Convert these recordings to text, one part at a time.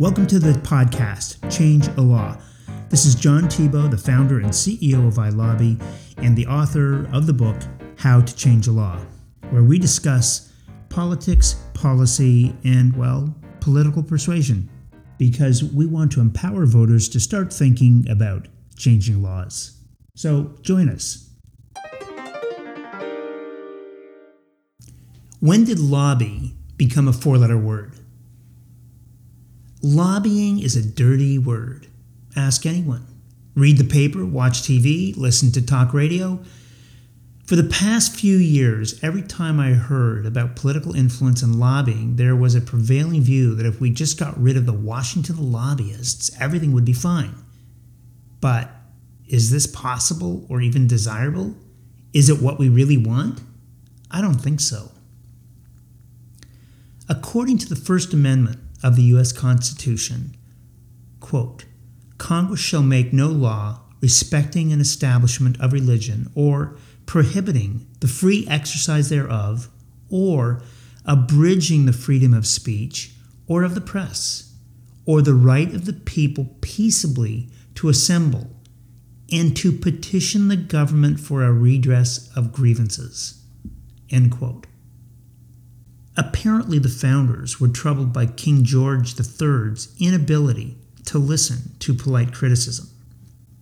Welcome to the podcast, Change a Law. This is John Thibault, the founder and CEO of iLobby and the author of the book, How to Change a Law, where we discuss politics, policy, and, well, political persuasion, because we want to empower voters to start thinking about changing laws. So join us. When did lobby become a four letter word? Lobbying is a dirty word. Ask anyone. Read the paper, watch TV, listen to talk radio. For the past few years, every time I heard about political influence and lobbying, there was a prevailing view that if we just got rid of the Washington lobbyists, everything would be fine. But is this possible or even desirable? Is it what we really want? I don't think so. According to the First Amendment of the U.S. Constitution, quote, Congress shall make no law respecting an establishment of religion or prohibiting the free exercise thereof or abridging the freedom of speech or of the press or the right of the people peaceably to assemble and to petition the government for a redress of grievances. End quote. Apparently, the founders were troubled by King George III's inability to listen to polite criticism.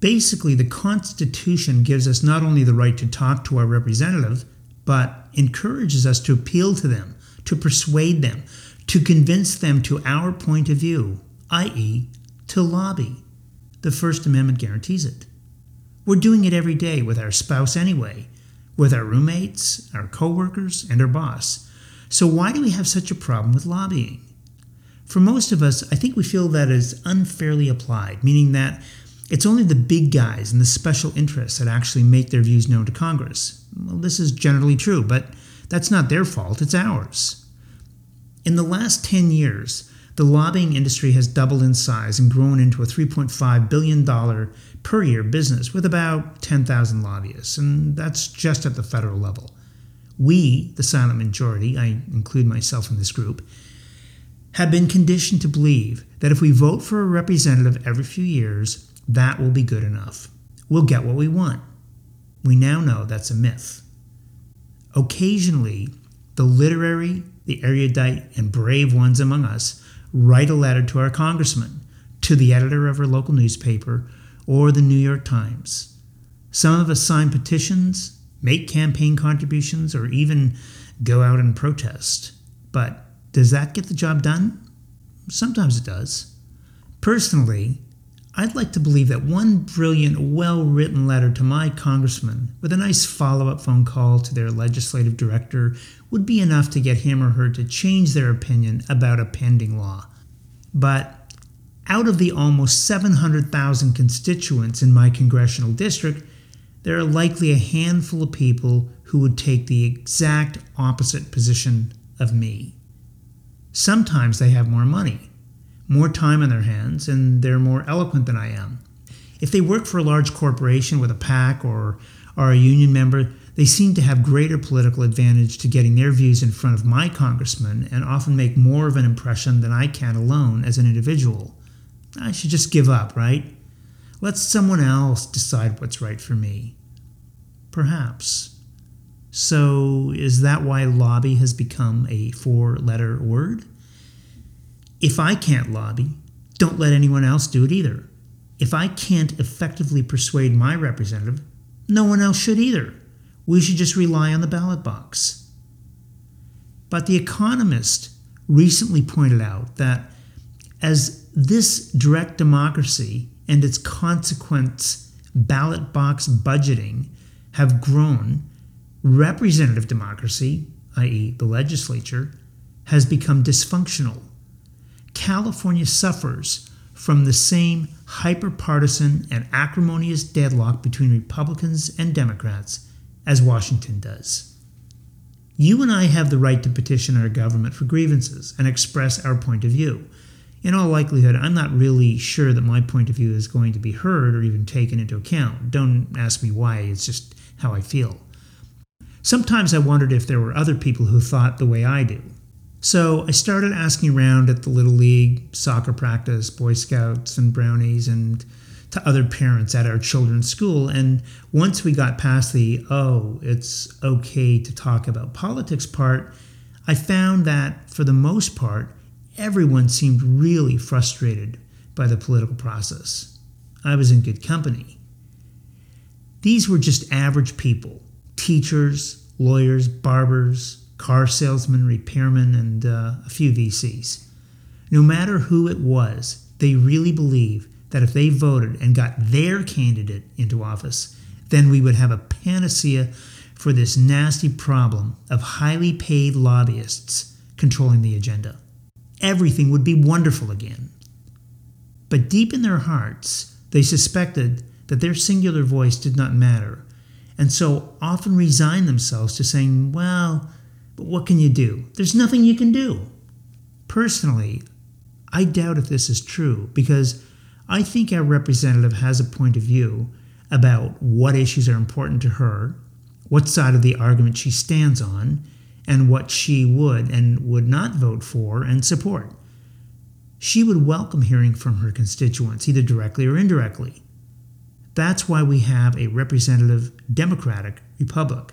Basically, the Constitution gives us not only the right to talk to our representative, but encourages us to appeal to them, to persuade them, to convince them to our point of view, i.e., to lobby. The First Amendment guarantees it. We're doing it every day with our spouse anyway, with our roommates, our coworkers, and our boss. So, why do we have such a problem with lobbying? For most of us, I think we feel that is unfairly applied, meaning that it's only the big guys and the special interests that actually make their views known to Congress. Well, this is generally true, but that's not their fault, it's ours. In the last 10 years, the lobbying industry has doubled in size and grown into a $3.5 billion per year business with about 10,000 lobbyists, and that's just at the federal level. We, the silent majority, I include myself in this group, have been conditioned to believe that if we vote for a representative every few years, that will be good enough. We'll get what we want. We now know that's a myth. Occasionally, the literary, the erudite, and brave ones among us write a letter to our congressman, to the editor of our local newspaper, or the New York Times. Some of us sign petitions, make campaign contributions, or even go out and protest. But does that get the job done? Sometimes it does. Personally, I'd like to believe that one brilliant, well written letter to my congressman with a nice follow up phone call to their legislative director would be enough to get him or her to change their opinion about a pending law. But out of the almost 700,000 constituents in my congressional district, there are likely a handful of people who would take the exact opposite position of me. Sometimes they have more money, more time on their hands, and they're more eloquent than I am. If they work for a large corporation with a PAC or are a union member, they seem to have greater political advantage to getting their views in front of my congressman and often make more of an impression than I can alone as an individual. I should just give up, right? Let someone else decide what's right for me. Perhaps. So, is that why lobby has become a four letter word? If I can't lobby, don't let anyone else do it either. If I can't effectively persuade my representative, no one else should either. We should just rely on the ballot box. But The Economist recently pointed out that as this direct democracy and its consequent ballot box budgeting have grown, representative democracy, i.e., the legislature, has become dysfunctional. California suffers from the same hyperpartisan and acrimonious deadlock between Republicans and Democrats as Washington does. You and I have the right to petition our government for grievances and express our point of view. In all likelihood, I'm not really sure that my point of view is going to be heard or even taken into account. Don't ask me why, it's just how I feel. Sometimes I wondered if there were other people who thought the way I do. So I started asking around at the Little League, soccer practice, Boy Scouts, and Brownies, and to other parents at our children's school. And once we got past the, oh, it's okay to talk about politics part, I found that for the most part, everyone seemed really frustrated by the political process. I was in good company. These were just average people teachers, lawyers, barbers, car salesmen, repairmen, and uh, a few VCs. No matter who it was, they really believe that if they voted and got their candidate into office, then we would have a panacea for this nasty problem of highly paid lobbyists controlling the agenda. Everything would be wonderful again. But deep in their hearts, they suspected that their singular voice did not matter, and so often resigned themselves to saying, Well, but what can you do? There's nothing you can do. Personally, I doubt if this is true because I think our representative has a point of view about what issues are important to her, what side of the argument she stands on, and what she would and would not vote for and support. She would welcome hearing from her constituents, either directly or indirectly. That's why we have a representative democratic republic.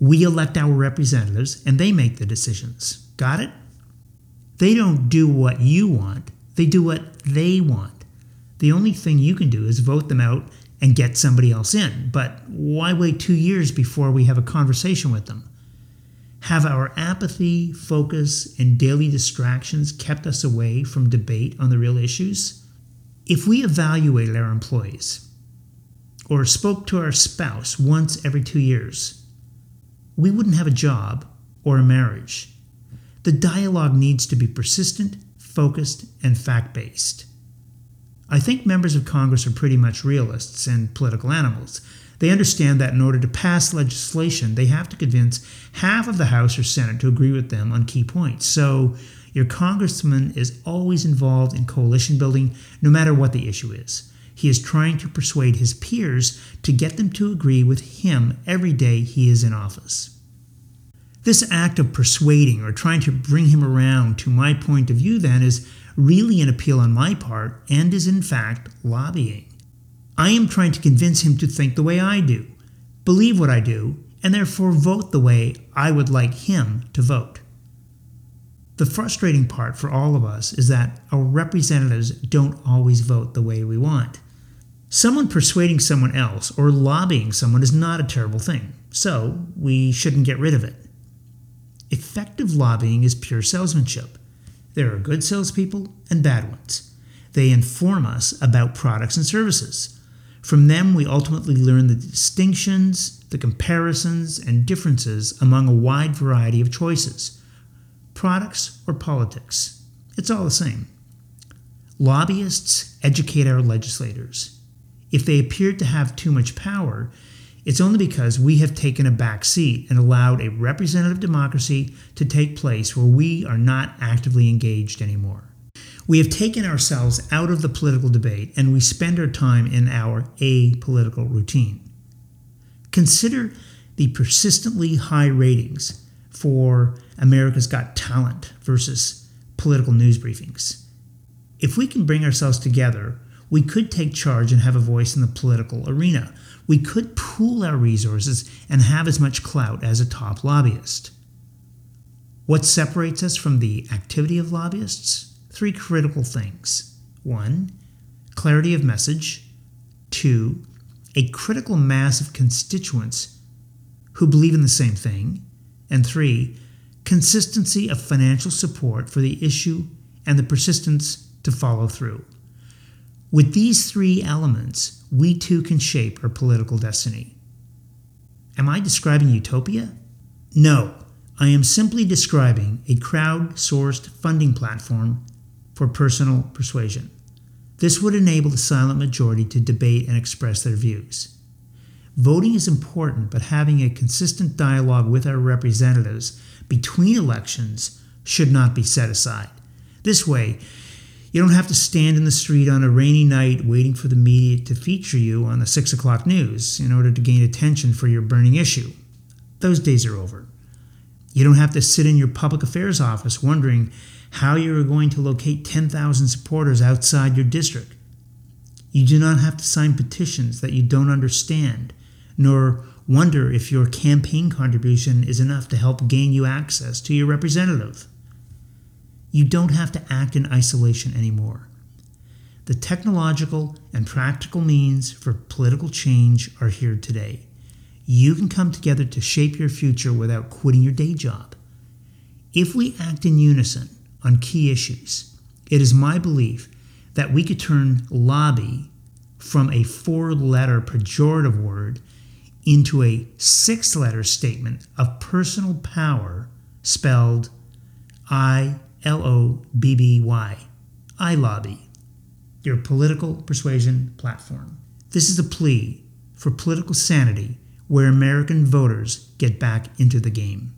We elect our representatives and they make the decisions. Got it? They don't do what you want, they do what they want. The only thing you can do is vote them out and get somebody else in. But why wait two years before we have a conversation with them? Have our apathy, focus, and daily distractions kept us away from debate on the real issues? If we evaluated our employees or spoke to our spouse once every two years, we wouldn't have a job or a marriage. The dialogue needs to be persistent, focused, and fact based. I think members of Congress are pretty much realists and political animals. They understand that in order to pass legislation, they have to convince half of the House or Senate to agree with them on key points. So, your congressman is always involved in coalition building, no matter what the issue is. He is trying to persuade his peers to get them to agree with him every day he is in office. This act of persuading or trying to bring him around to my point of view, then, is really an appeal on my part and is in fact lobbying. I am trying to convince him to think the way I do, believe what I do, and therefore vote the way I would like him to vote. The frustrating part for all of us is that our representatives don't always vote the way we want. Someone persuading someone else or lobbying someone is not a terrible thing, so we shouldn't get rid of it. Effective lobbying is pure salesmanship. There are good salespeople and bad ones. They inform us about products and services. From them, we ultimately learn the distinctions, the comparisons, and differences among a wide variety of choices products or politics. It's all the same. Lobbyists educate our legislators. If they appear to have too much power, it's only because we have taken a back seat and allowed a representative democracy to take place where we are not actively engaged anymore. We have taken ourselves out of the political debate and we spend our time in our apolitical routine. Consider the persistently high ratings for America's Got Talent versus political news briefings. If we can bring ourselves together, we could take charge and have a voice in the political arena we could pool our resources and have as much clout as a top lobbyist. What separates us from the activity of lobbyists? Three critical things. One, clarity of message. Two, a critical mass of constituents who believe in the same thing. And three, consistency of financial support for the issue and the persistence to follow through. With these three elements, we too can shape our political destiny. Am I describing utopia? No, I am simply describing a crowd sourced funding platform for personal persuasion. This would enable the silent majority to debate and express their views. Voting is important, but having a consistent dialogue with our representatives between elections should not be set aside. This way, you don't have to stand in the street on a rainy night waiting for the media to feature you on the 6 o'clock news in order to gain attention for your burning issue. Those days are over. You don't have to sit in your public affairs office wondering how you are going to locate 10,000 supporters outside your district. You do not have to sign petitions that you don't understand, nor wonder if your campaign contribution is enough to help gain you access to your representative. You don't have to act in isolation anymore. The technological and practical means for political change are here today. You can come together to shape your future without quitting your day job. If we act in unison on key issues, it is my belief that we could turn lobby from a four letter pejorative word into a six letter statement of personal power spelled I L O B B Y. I lobby, your political persuasion platform. This is a plea for political sanity where American voters get back into the game.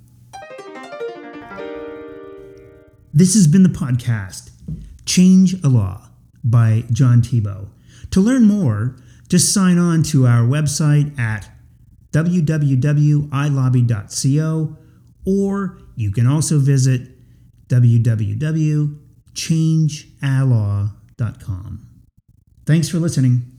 This has been the podcast Change a Law by John Thibault. To learn more, just sign on to our website at www.ilobby.co or you can also visit www.changealaw.com. Thanks for listening.